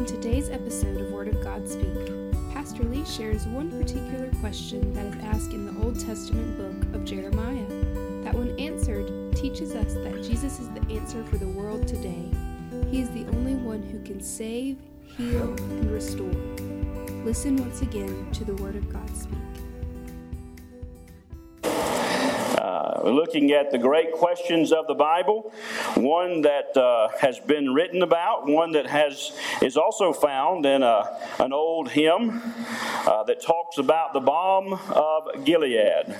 On today's episode of Word of God Speak, Pastor Lee shares one particular question that is asked in the Old Testament book of Jeremiah, that when answered teaches us that Jesus is the answer for the world today. He is the only one who can save, heal, and restore. Listen once again to the Word of God Speak. We're looking at the great questions of the Bible, one that uh, has been written about, one that has is also found in a, an old hymn uh, that talks about the balm of Gilead.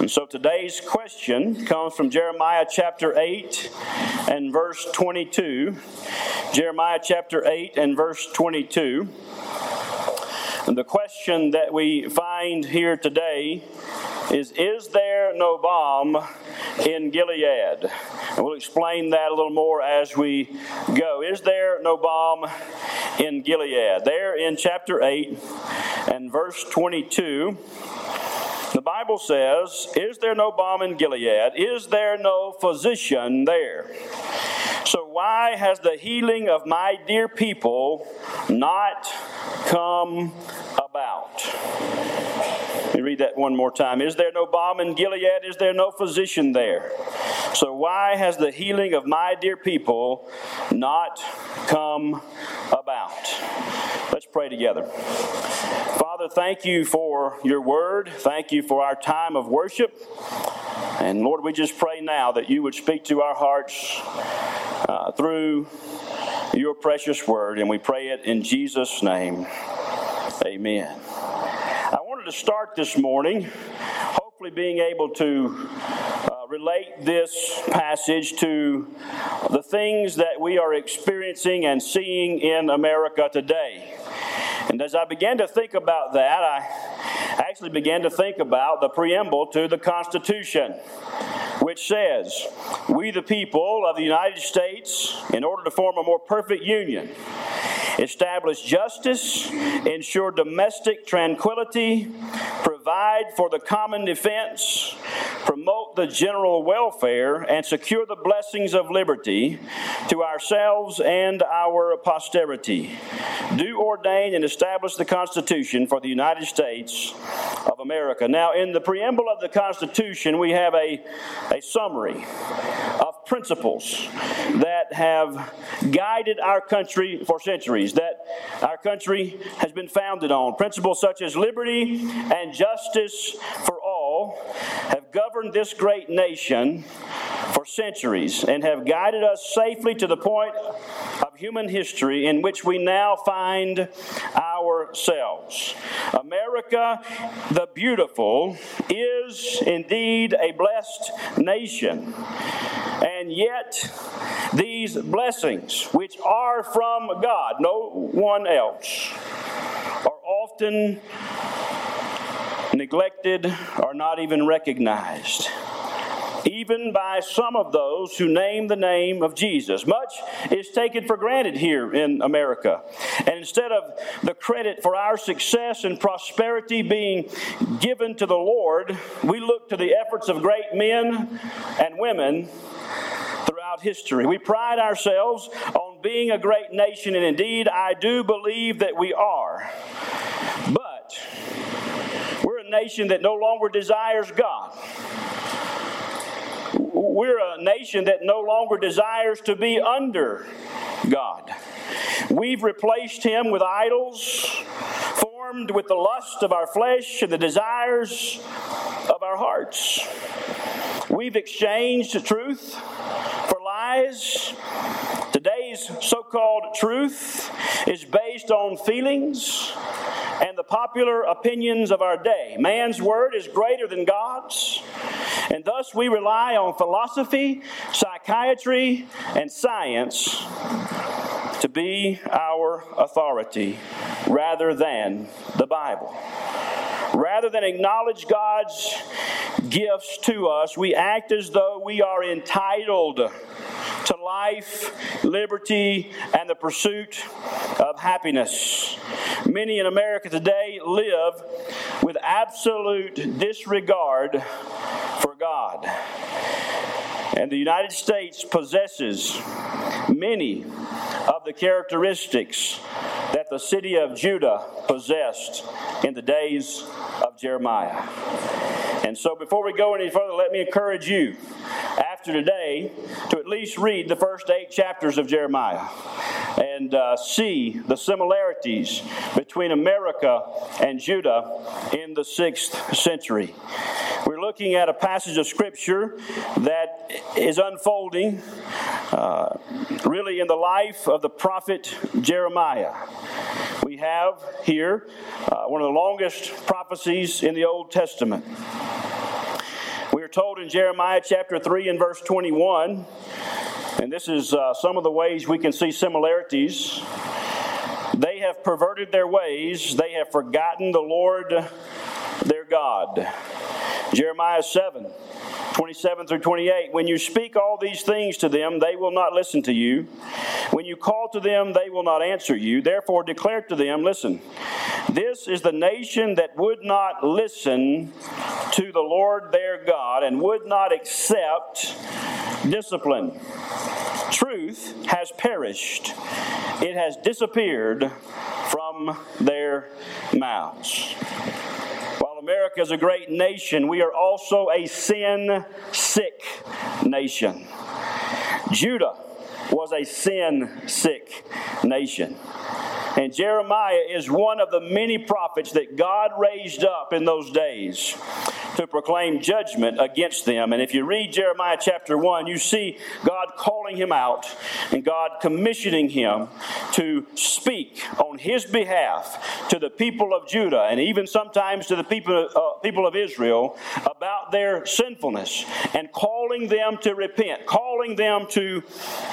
And so today's question comes from Jeremiah chapter 8 and verse 22. Jeremiah chapter 8 and verse 22. And the question that we find here today is Is there no balm in Gilead? And we'll explain that a little more as we go. Is there no balm in Gilead? There in chapter 8 and verse 22. The Bible says, Is there no balm in Gilead? Is there no physician there? So, why has the healing of my dear people not come about? Let me read that one more time. Is there no balm in Gilead? Is there no physician there? So, why has the healing of my dear people not come about? Let's pray together. Father, thank you for your word. Thank you for our time of worship. And Lord, we just pray now that you would speak to our hearts uh, through your precious word. And we pray it in Jesus' name. Amen to start this morning, hopefully being able to uh, relate this passage to the things that we are experiencing and seeing in America today. And as I began to think about that, I actually began to think about the preamble to the Constitution, which says, We, the people of the United States, in order to form a more perfect union, establish justice, ensure domestic tranquility, provide for the common defense, promote the general welfare, and secure the blessings of liberty to ourselves and our posterity. Do ordain and establish the Constitution for the United States of America. Now, in the preamble of the Constitution, we have a, a summary of principles that have guided our country for centuries, that our country has been founded on. Principles such as liberty and justice for all have governed this great nation for centuries and have guided us safely to the point of human history in which we now find ourselves. America, the beautiful, is indeed a blessed nation. And yet, these blessings, which are from God, no one else, are often neglected or not even recognized even by some of those who name the name of Jesus. Much is taken for granted here in America. And instead of the credit for our success and prosperity being given to the Lord, we look to the efforts of great men and women throughout history. We pride ourselves on being a great nation, and indeed, I do believe that we are. But we're a nation that no longer desires God. We're a nation that no longer desires to be under God. We've replaced Him with idols, formed with the lust of our flesh and the desires of our hearts. We've exchanged the truth lies. Today's so called truth is based on feelings and the popular opinions of our day. Man's word is greater than God's, and thus we rely on philosophy, psychiatry, and science to be our authority rather than the Bible. Rather than acknowledge God's gifts to us, we act as though we are entitled to life, liberty, and the pursuit of happiness. Many in America today live with absolute disregard for God. And the United States possesses many of the characteristics that the city of Judah possessed in the days of Jeremiah. And so, before we go any further, let me encourage you after today to at least read the first eight chapters of Jeremiah and uh, see the similarities between America and Judah in the sixth century. We're looking at a passage of Scripture that is unfolding uh, really in the life of the prophet Jeremiah. We have here uh, one of the longest prophecies in the Old Testament. We are told in Jeremiah chapter 3 and verse 21, and this is uh, some of the ways we can see similarities. They have perverted their ways, they have forgotten the Lord their God. Jeremiah 7 27 through 28. When you speak all these things to them, they will not listen to you. When you call to them, they will not answer you. Therefore, declare to them, Listen, this is the nation that would not listen to the Lord their God and would not accept discipline. Truth has perished, it has disappeared from their mouths. America is a great nation, we are also a sin sick nation. Judah was a sin sick nation. And Jeremiah is one of the many prophets that God raised up in those days to proclaim judgment against them. And if you read Jeremiah chapter 1, you see God calling him out and God commissioning him to speak on his behalf to the people of Judah and even sometimes to the people, uh, people of Israel about their sinfulness and calling them to repent, calling them to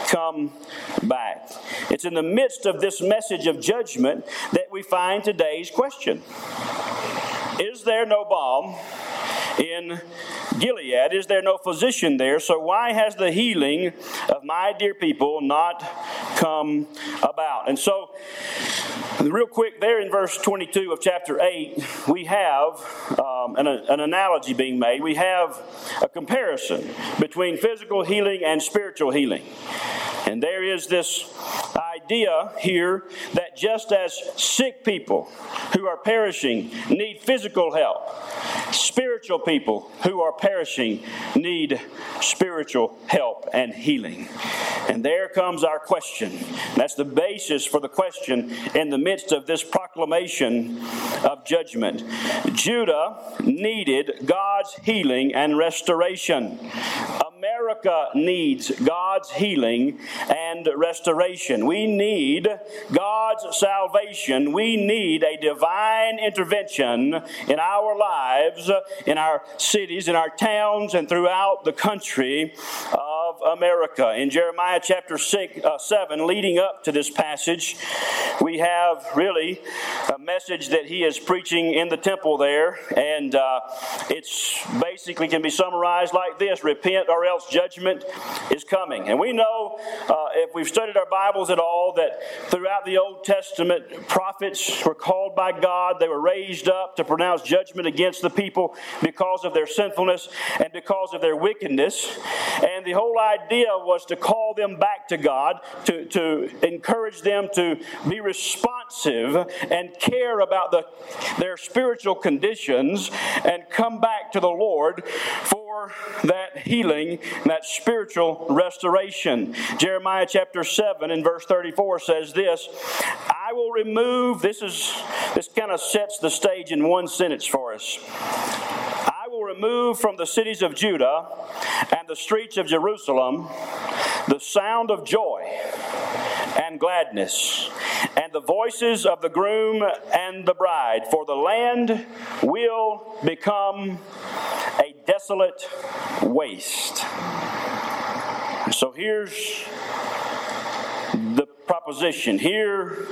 come back. It's in the midst of this message of judgment that we find today's question Is there no balm? in Gilead? Is there no physician there? So why has the healing of my dear people not come about? And so, real quick, there in verse 22 of chapter 8, we have um, an, an analogy being made. We have a comparison between physical healing and spiritual healing. And there is this idea here that just as sick people who are perishing need physical help, spiritual people who are perishing need spiritual help and healing. And there comes our question. That's the basis for the question in the midst of this proclamation of judgment. Judah needed God's healing and restoration. America needs God's healing and restoration. We need God's salvation. We need a divine intervention in our lives, in our cities, in our towns, and throughout the country uh, of America. In Jeremiah chapter six, uh, 7, leading up to this passage, we have really a message that he is preaching in the temple there, and uh, it's basically can be summarized like this repent or else judgment is coming. And we know, uh, if we've studied our Bibles at all, that throughout the Old Testament, prophets were called by God. They were raised up to pronounce judgment against the people because of their sinfulness and because of their wickedness. And the whole idea was to call them back to God, to, to encourage them to be responsive and care about the, their spiritual conditions and come back to the Lord for that healing, that spiritual restoration. Jeremiah chapter 7 and verse 34 says this I will remove, this is this kind of sets the stage in one sentence for us will remove from the cities of Judah and the streets of Jerusalem the sound of joy and gladness, and the voices of the groom and the bride, for the land will become a desolate waste. So here's the proposition. Here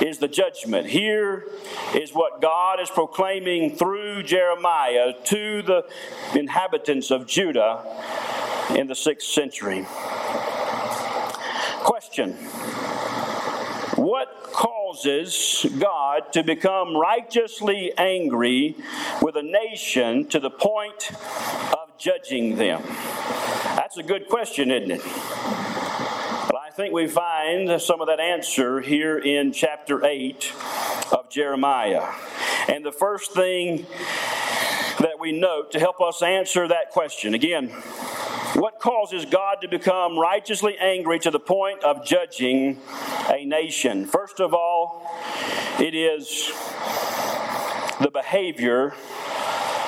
is the judgment. Here is what God is proclaiming through Jeremiah to the inhabitants of Judah in the sixth century. Question What causes God to become righteously angry with a nation to the point of judging them? That's a good question, isn't it? Think we find some of that answer here in chapter 8 of Jeremiah. And the first thing that we note to help us answer that question again, what causes God to become righteously angry to the point of judging a nation? First of all, it is the behavior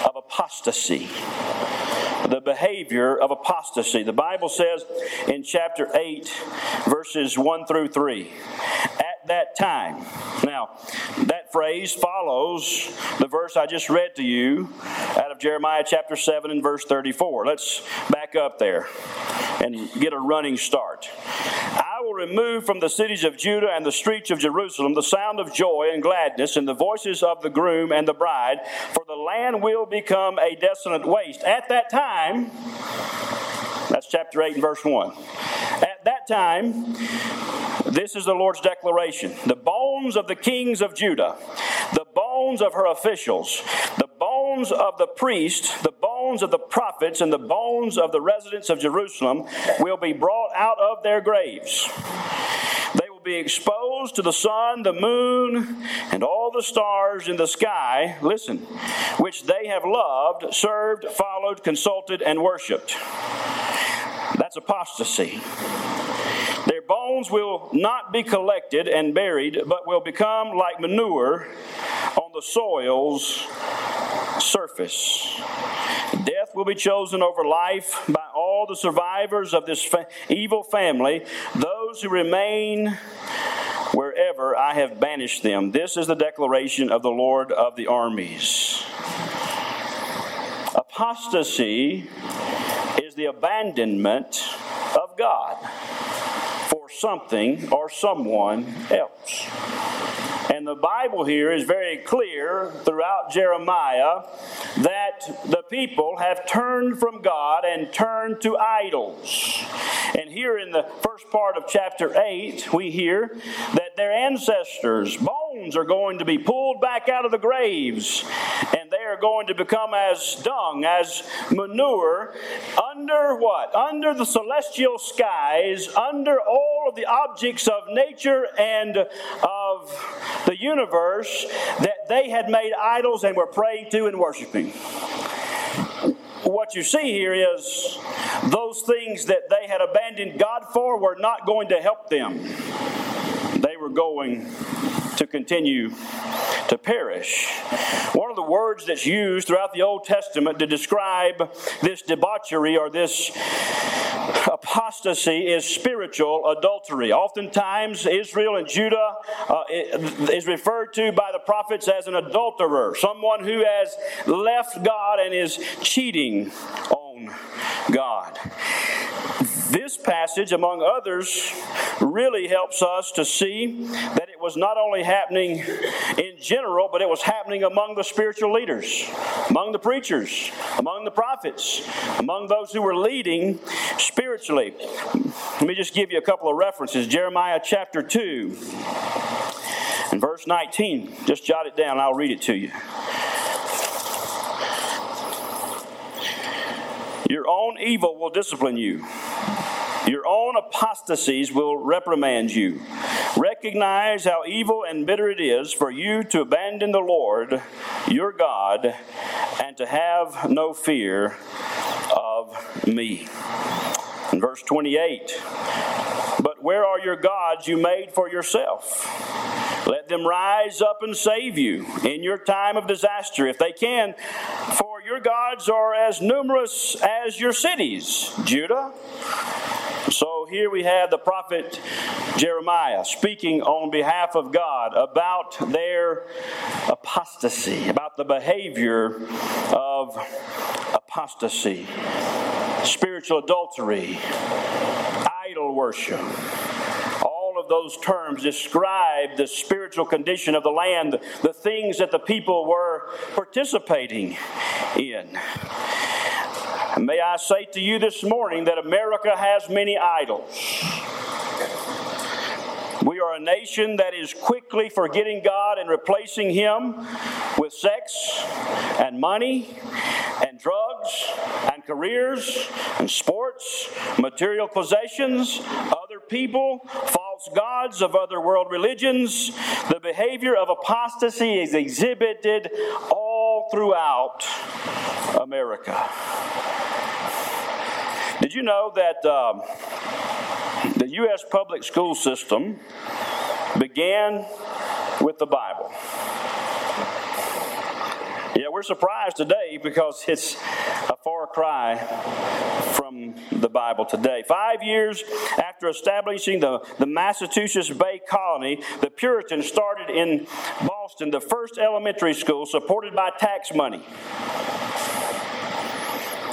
of apostasy. The behavior of apostasy. The Bible says in chapter 8, verses 1 through 3 that time. Now, that phrase follows the verse I just read to you out of Jeremiah chapter 7 and verse 34. Let's back up there and get a running start. I will remove from the cities of Judah and the streets of Jerusalem the sound of joy and gladness and the voices of the groom and the bride, for the land will become a desolate waste. At that time, that's chapter 8 and verse 1. At that time, this is the Lord's declaration. The bones of the kings of Judah, the bones of her officials, the bones of the priests, the bones of the prophets, and the bones of the residents of Jerusalem will be brought out of their graves. They will be exposed to the sun, the moon, and all the stars in the sky, listen, which they have loved, served, followed, consulted, and worshiped. That's apostasy. Bones will not be collected and buried, but will become like manure on the soil's surface. Death will be chosen over life by all the survivors of this fa- evil family, those who remain wherever I have banished them. This is the declaration of the Lord of the armies. Apostasy is the abandonment of God something or someone else. And the Bible here is very clear throughout Jeremiah that the people have turned from God and turned to idols. And here in the first part of chapter 8, we hear that their ancestors' bones are going to be pulled back out of the graves and they are going to become as dung, as manure, under what? Under the celestial skies, under all of the objects of nature and of the universe that they had made idols and were praying to and worshiping. What you see here is those things that they had abandoned God for were not going to help them. They were going to continue to perish. One of the words that's used throughout the Old Testament to describe this debauchery or this apostasy is spiritual adultery. Oftentimes, Israel and Judah uh, is referred to by the prophets as an adulterer, someone who has left God and is cheating on God. This passage, among others, really helps us to see that it was not only happening in general, but it was happening among the spiritual leaders, among the preachers, among the prophets, among those who were leading spiritually. Let me just give you a couple of references Jeremiah chapter 2 and verse 19. Just jot it down, I'll read it to you. Your own evil will discipline you. Your own apostasies will reprimand you. Recognize how evil and bitter it is for you to abandon the Lord, your God, and to have no fear of me. In verse 28, but where are your gods you made for yourself? Let them rise up and save you in your time of disaster if they can, for your gods are as numerous as your cities, Judah. So here we have the prophet Jeremiah speaking on behalf of God about their apostasy, about the behavior of apostasy, spiritual adultery, idol worship All of those terms describe the spiritual condition of the land, the things that the people were participating in. May I say to you this morning that America has many idols. We are a nation that is quickly forgetting God and replacing Him with sex and money and drugs and careers and sports, material possessions, other people, false gods of other world religions. The behavior of apostasy is exhibited all throughout America. Did you know that um, the U.S. public school system began with the Bible? Yeah, we're surprised today because it's a far cry from the Bible today. Five years after establishing the, the Massachusetts Bay Colony, the Puritans started in Boston the first elementary school supported by tax money.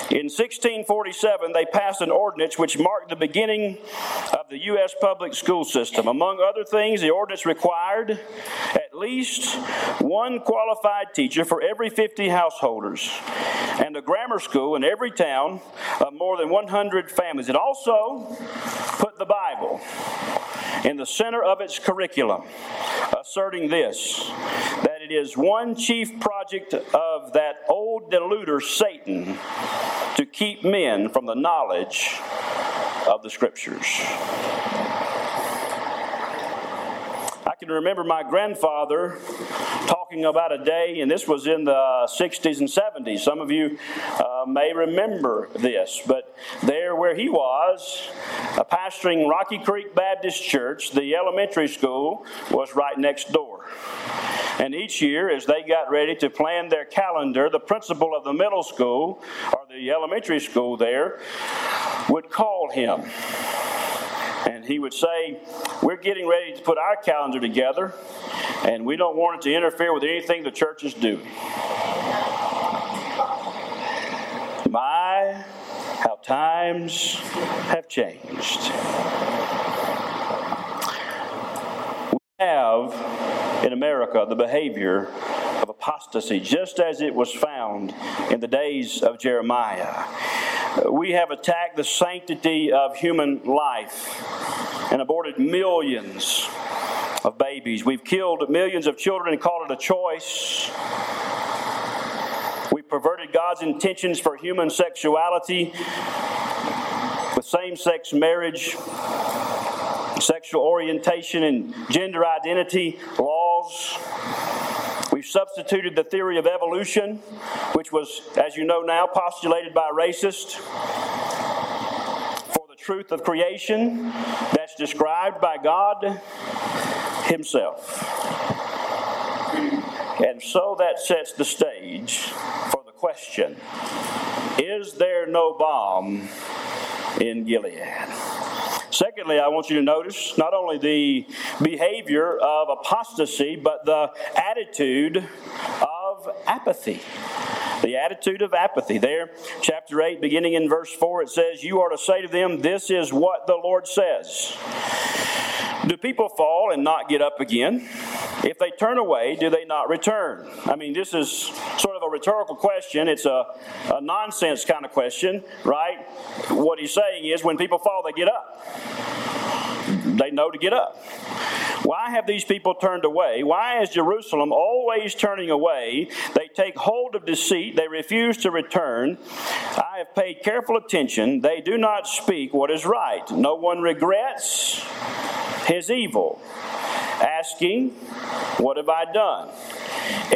In 1647, they passed an ordinance which marked the beginning of the U.S. public school system. Among other things, the ordinance required at least one qualified teacher for every 50 householders and a grammar school in every town of more than 100 families. It also put the Bible in the center of its curriculum, asserting this that it is one chief project of that old deluder, Satan, to keep men from the knowledge of the Scriptures. Can remember my grandfather talking about a day, and this was in the 60s and 70s. Some of you uh, may remember this, but there where he was, uh, pastoring Rocky Creek Baptist Church, the elementary school was right next door. And each year, as they got ready to plan their calendar, the principal of the middle school or the elementary school there would call him. And he would say, We're getting ready to put our calendar together, and we don't want it to interfere with anything the church is doing. My, how times have changed. We have in America the behavior of apostasy, just as it was found in the days of Jeremiah. We have attacked the sanctity of human life and aborted millions of babies. We've killed millions of children and called it a choice. We've perverted God's intentions for human sexuality with same sex marriage, sexual orientation, and gender identity laws. We've substituted the theory of evolution, which was, as you know now, postulated by racists, for the truth of creation that's described by God Himself. And so that sets the stage for the question Is there no balm in Gilead? Secondly, I want you to notice not only the behavior of apostasy, but the attitude of apathy. The attitude of apathy. There, chapter 8, beginning in verse 4, it says, You are to say to them, This is what the Lord says. Do people fall and not get up again? If they turn away, do they not return? I mean, this is sort of a rhetorical question. It's a, a nonsense kind of question, right? What he's saying is when people fall, they get up. They know to get up. Why have these people turned away? Why is Jerusalem always turning away? They take hold of deceit. They refuse to return. I have paid careful attention. They do not speak what is right. No one regrets his evil, asking, What have I done?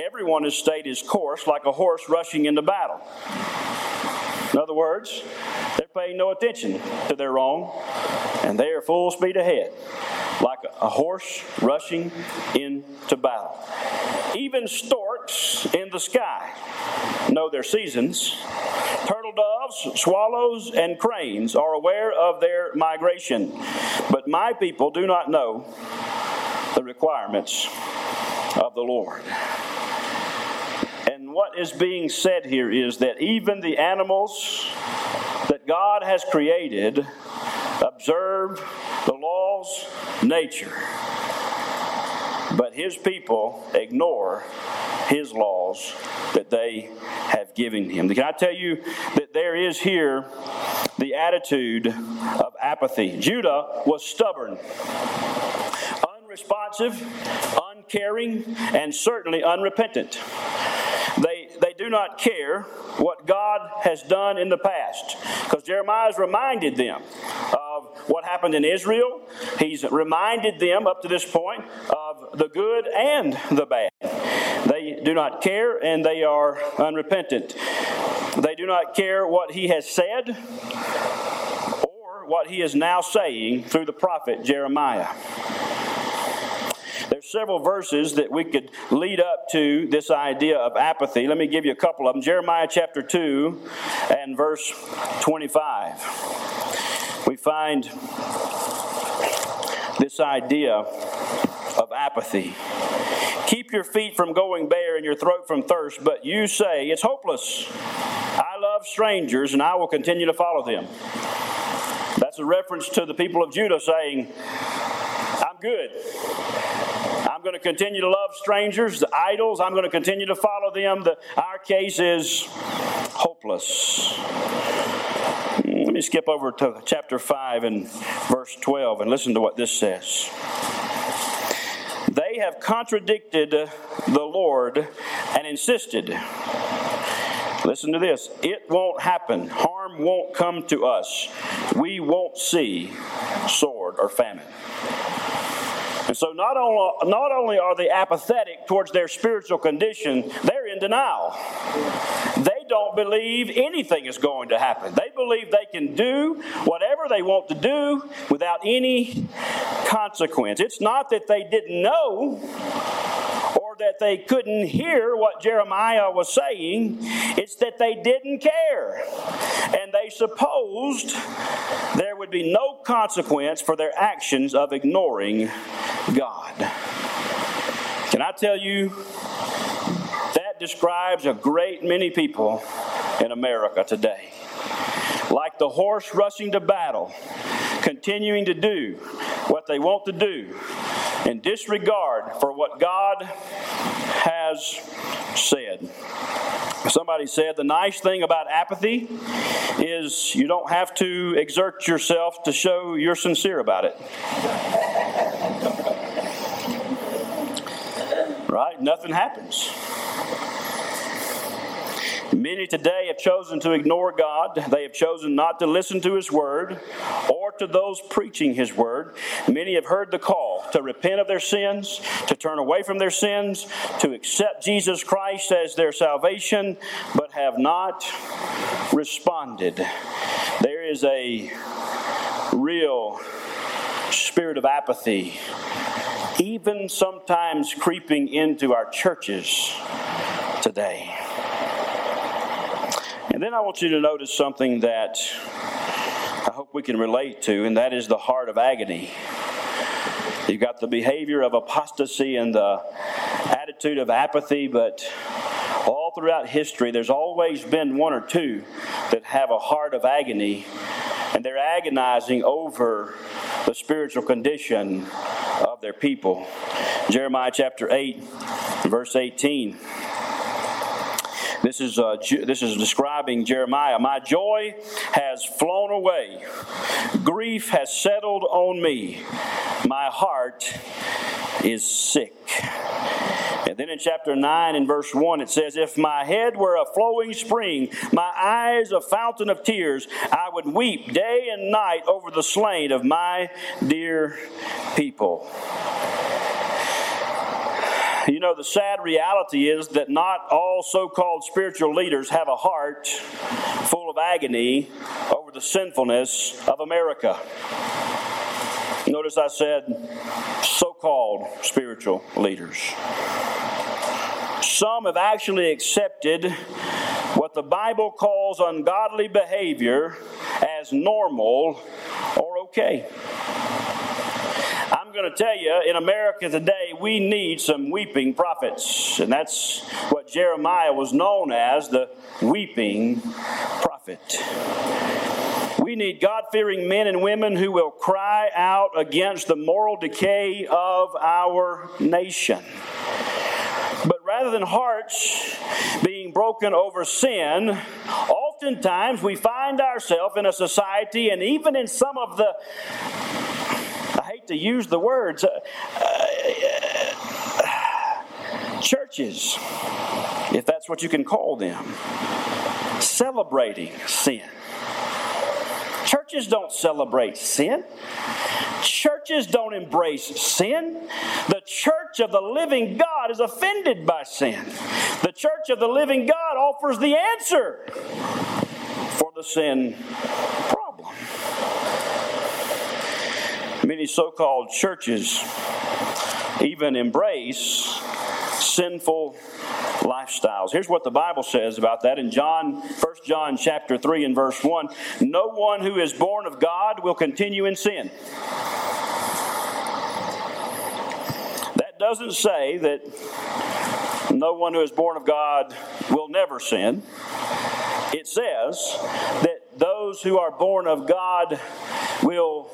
Everyone has stayed his course like a horse rushing into battle. In other words, they're paying no attention to their wrong, and they are full speed ahead, like a horse rushing into battle. Even storks in the sky know their seasons. Turtle doves, swallows, and cranes are aware of their migration, but my people do not know the requirements of the Lord. And what is being said here is that even the animals that God has created observe the laws nature, but His people ignore His laws that they have given Him. Can I tell you that there is here the attitude of apathy? Judah was stubborn, unresponsive, uncaring, and certainly unrepentant. Not care what God has done in the past. Because Jeremiah has reminded them of what happened in Israel. He's reminded them up to this point of the good and the bad. They do not care and they are unrepentant. They do not care what he has said or what he is now saying through the prophet Jeremiah. There's several verses that we could lead up to this idea of apathy. Let me give you a couple of them. Jeremiah chapter 2 and verse 25. We find this idea of apathy. Keep your feet from going bare and your throat from thirst, but you say, It's hopeless. I love strangers and I will continue to follow them. That's a reference to the people of Judah saying, I'm good. I'm going to continue to love strangers, the idols. I'm going to continue to follow them. The, our case is hopeless. Mm, let me skip over to chapter 5 and verse 12 and listen to what this says. They have contradicted the Lord and insisted. Listen to this. It won't happen. Harm won't come to us. We won't see sword or famine. And so not only, not only are they apathetic towards their spiritual condition, they're in denial. They don't believe anything is going to happen. They believe they can do whatever they want to do without any consequence. It's not that they didn't know or that they couldn't hear what Jeremiah was saying, it's that they didn't care. And they supposed there would be no consequence for their actions of ignoring God. Can I tell you, that describes a great many people in America today. Like the horse rushing to battle, continuing to do what they want to do in disregard for what God has said. Somebody said the nice thing about apathy is you don't have to exert yourself to show you're sincere about it. Right? Nothing happens. Many today have chosen to ignore God. They have chosen not to listen to His word or to those preaching His word. Many have heard the call to repent of their sins, to turn away from their sins, to accept Jesus Christ as their salvation, but have not responded. There is a real spirit of apathy, even sometimes creeping into our churches today. And then I want you to notice something that I hope we can relate to, and that is the heart of agony. You've got the behavior of apostasy and the attitude of apathy, but all throughout history, there's always been one or two that have a heart of agony, and they're agonizing over the spiritual condition of their people. Jeremiah chapter 8, verse 18. This is, uh, this is describing Jeremiah. My joy has flown away, grief has settled on me, my heart is sick. And then in chapter 9 and verse 1, it says, If my head were a flowing spring, my eyes a fountain of tears, I would weep day and night over the slain of my dear people. You know, the sad reality is that not all so called spiritual leaders have a heart full of agony over the sinfulness of America. Notice I said so called spiritual leaders. Some have actually accepted what the Bible calls ungodly behavior as normal or okay. I'm going to tell you, in America today, we need some weeping prophets. And that's what Jeremiah was known as the weeping prophet. We need God fearing men and women who will cry out against the moral decay of our nation. But rather than hearts being broken over sin, oftentimes we find ourselves in a society and even in some of the I hate to use the words, uh, uh, churches, if That's what you can call them. Celebrating sin. Churches don't celebrate sin. Churches don't embrace sin. The church of the living God is offended by sin. The church of the living God offers the answer for the sin problem. Many so called churches even embrace sinful lifestyles. Here's what the Bible says about that in John 1 John chapter 3 and verse 1. No one who is born of God will continue in sin. That doesn't say that no one who is born of God will never sin. It says that those who are born of God will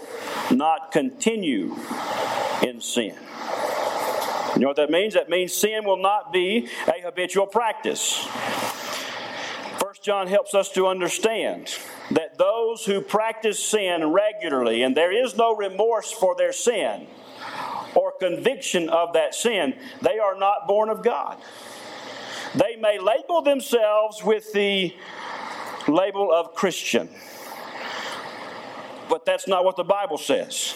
not continue in sin. You know what that means? That means sin will not be a habitual practice. First John helps us to understand that those who practice sin regularly and there is no remorse for their sin or conviction of that sin, they are not born of God. They may label themselves with the label of Christian, but that's not what the Bible says.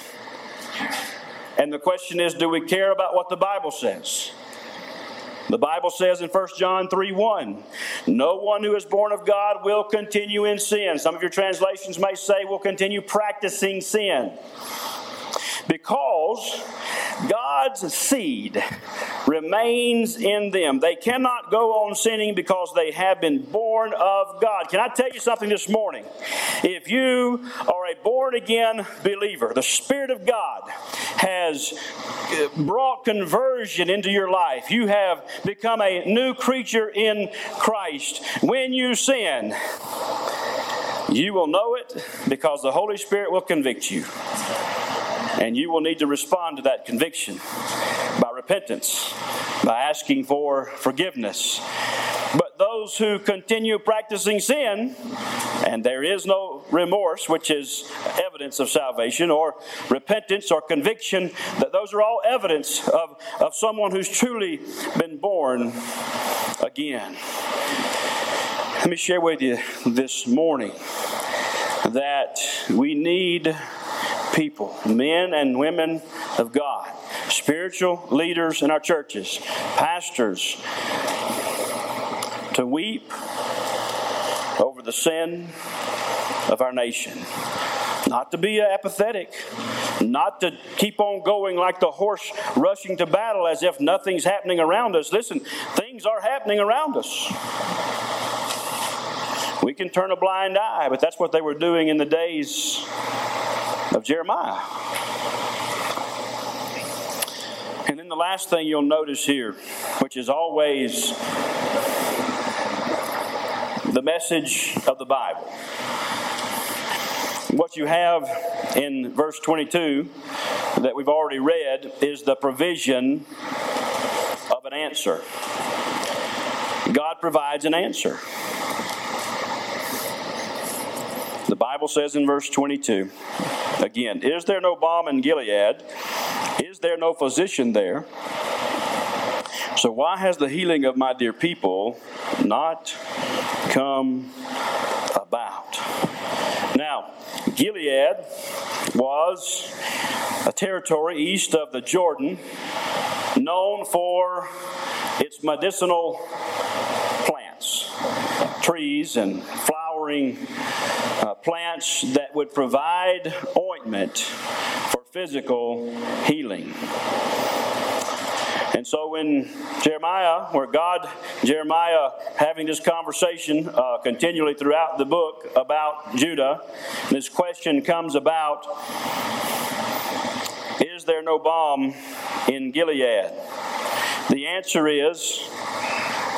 And the question is do we care about what the Bible says? The Bible says in 1 John 3 1, no one who is born of God will continue in sin. Some of your translations may say will continue practicing sin. Because God's seed remains in them. They cannot go on sinning because they have been born of God. Can I tell you something this morning? If you are a born again believer, the Spirit of God has uh, brought conversion into your life. You have become a new creature in Christ. When you sin, you will know it because the Holy Spirit will convict you. And you will need to respond to that conviction by repentance, by asking for forgiveness. Those who continue practicing sin, and there is no remorse, which is evidence of salvation, or repentance or conviction, that those are all evidence of, of someone who's truly been born again. Let me share with you this morning that we need people, men and women of God, spiritual leaders in our churches, pastors, to weep over the sin of our nation. Not to be apathetic, not to keep on going like the horse rushing to battle as if nothing's happening around us. Listen, things are happening around us. We can turn a blind eye, but that's what they were doing in the days of Jeremiah. And then the last thing you'll notice here, which is always the message of the Bible. What you have in verse 22 that we've already read is the provision of an answer. God provides an answer. The Bible says in verse 22 again, Is there no balm in Gilead? Is there no physician there? So, why has the healing of my dear people not come about? Now, Gilead was a territory east of the Jordan known for its medicinal plants, trees, and flowering uh, plants that would provide ointment for physical healing. And so when Jeremiah, where God, Jeremiah having this conversation uh, continually throughout the book about Judah, this question comes about Is there no balm in Gilead? The answer is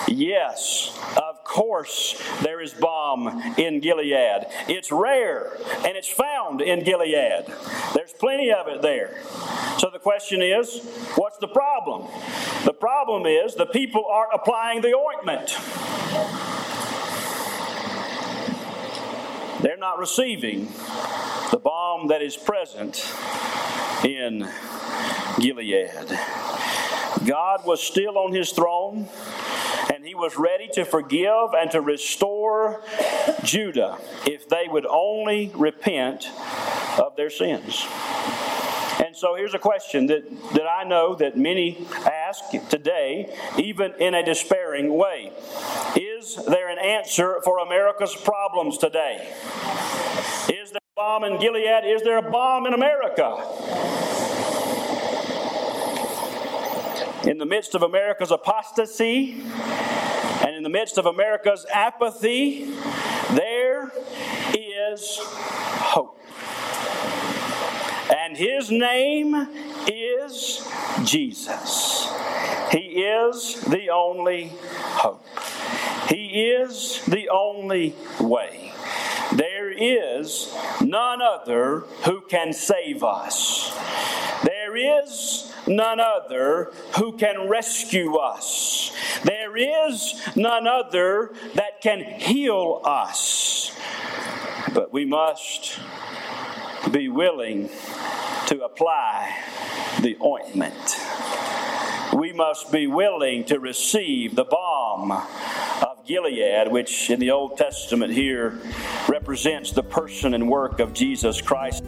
yes. Of course, there is balm in Gilead. It's rare and it's found in Gilead. There's plenty of it there. So the question is what's the problem? The problem is the people aren't applying the ointment. They're not receiving the balm that is present in Gilead. God was still on his throne and he was ready to forgive and to restore Judah if they would only repent of their sins. So here's a question that, that I know that many ask today, even in a despairing way Is there an answer for America's problems today? Is there a balm in Gilead? Is there a balm in America? In the midst of America's apostasy and in the midst of America's apathy, there is hope. And his name is Jesus. He is the only hope. He is the only way. There is none other who can save us. There is none other who can rescue us. There is none other that can heal us. But we must be willing to apply the ointment. We must be willing to receive the balm of Gilead, which in the Old Testament here represents the person and work of Jesus Christ.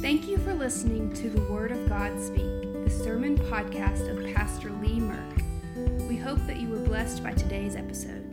Thank you for listening to the Word of God Speak, the sermon podcast of Pastor Lee Merck. We hope that you were blessed by today's episode.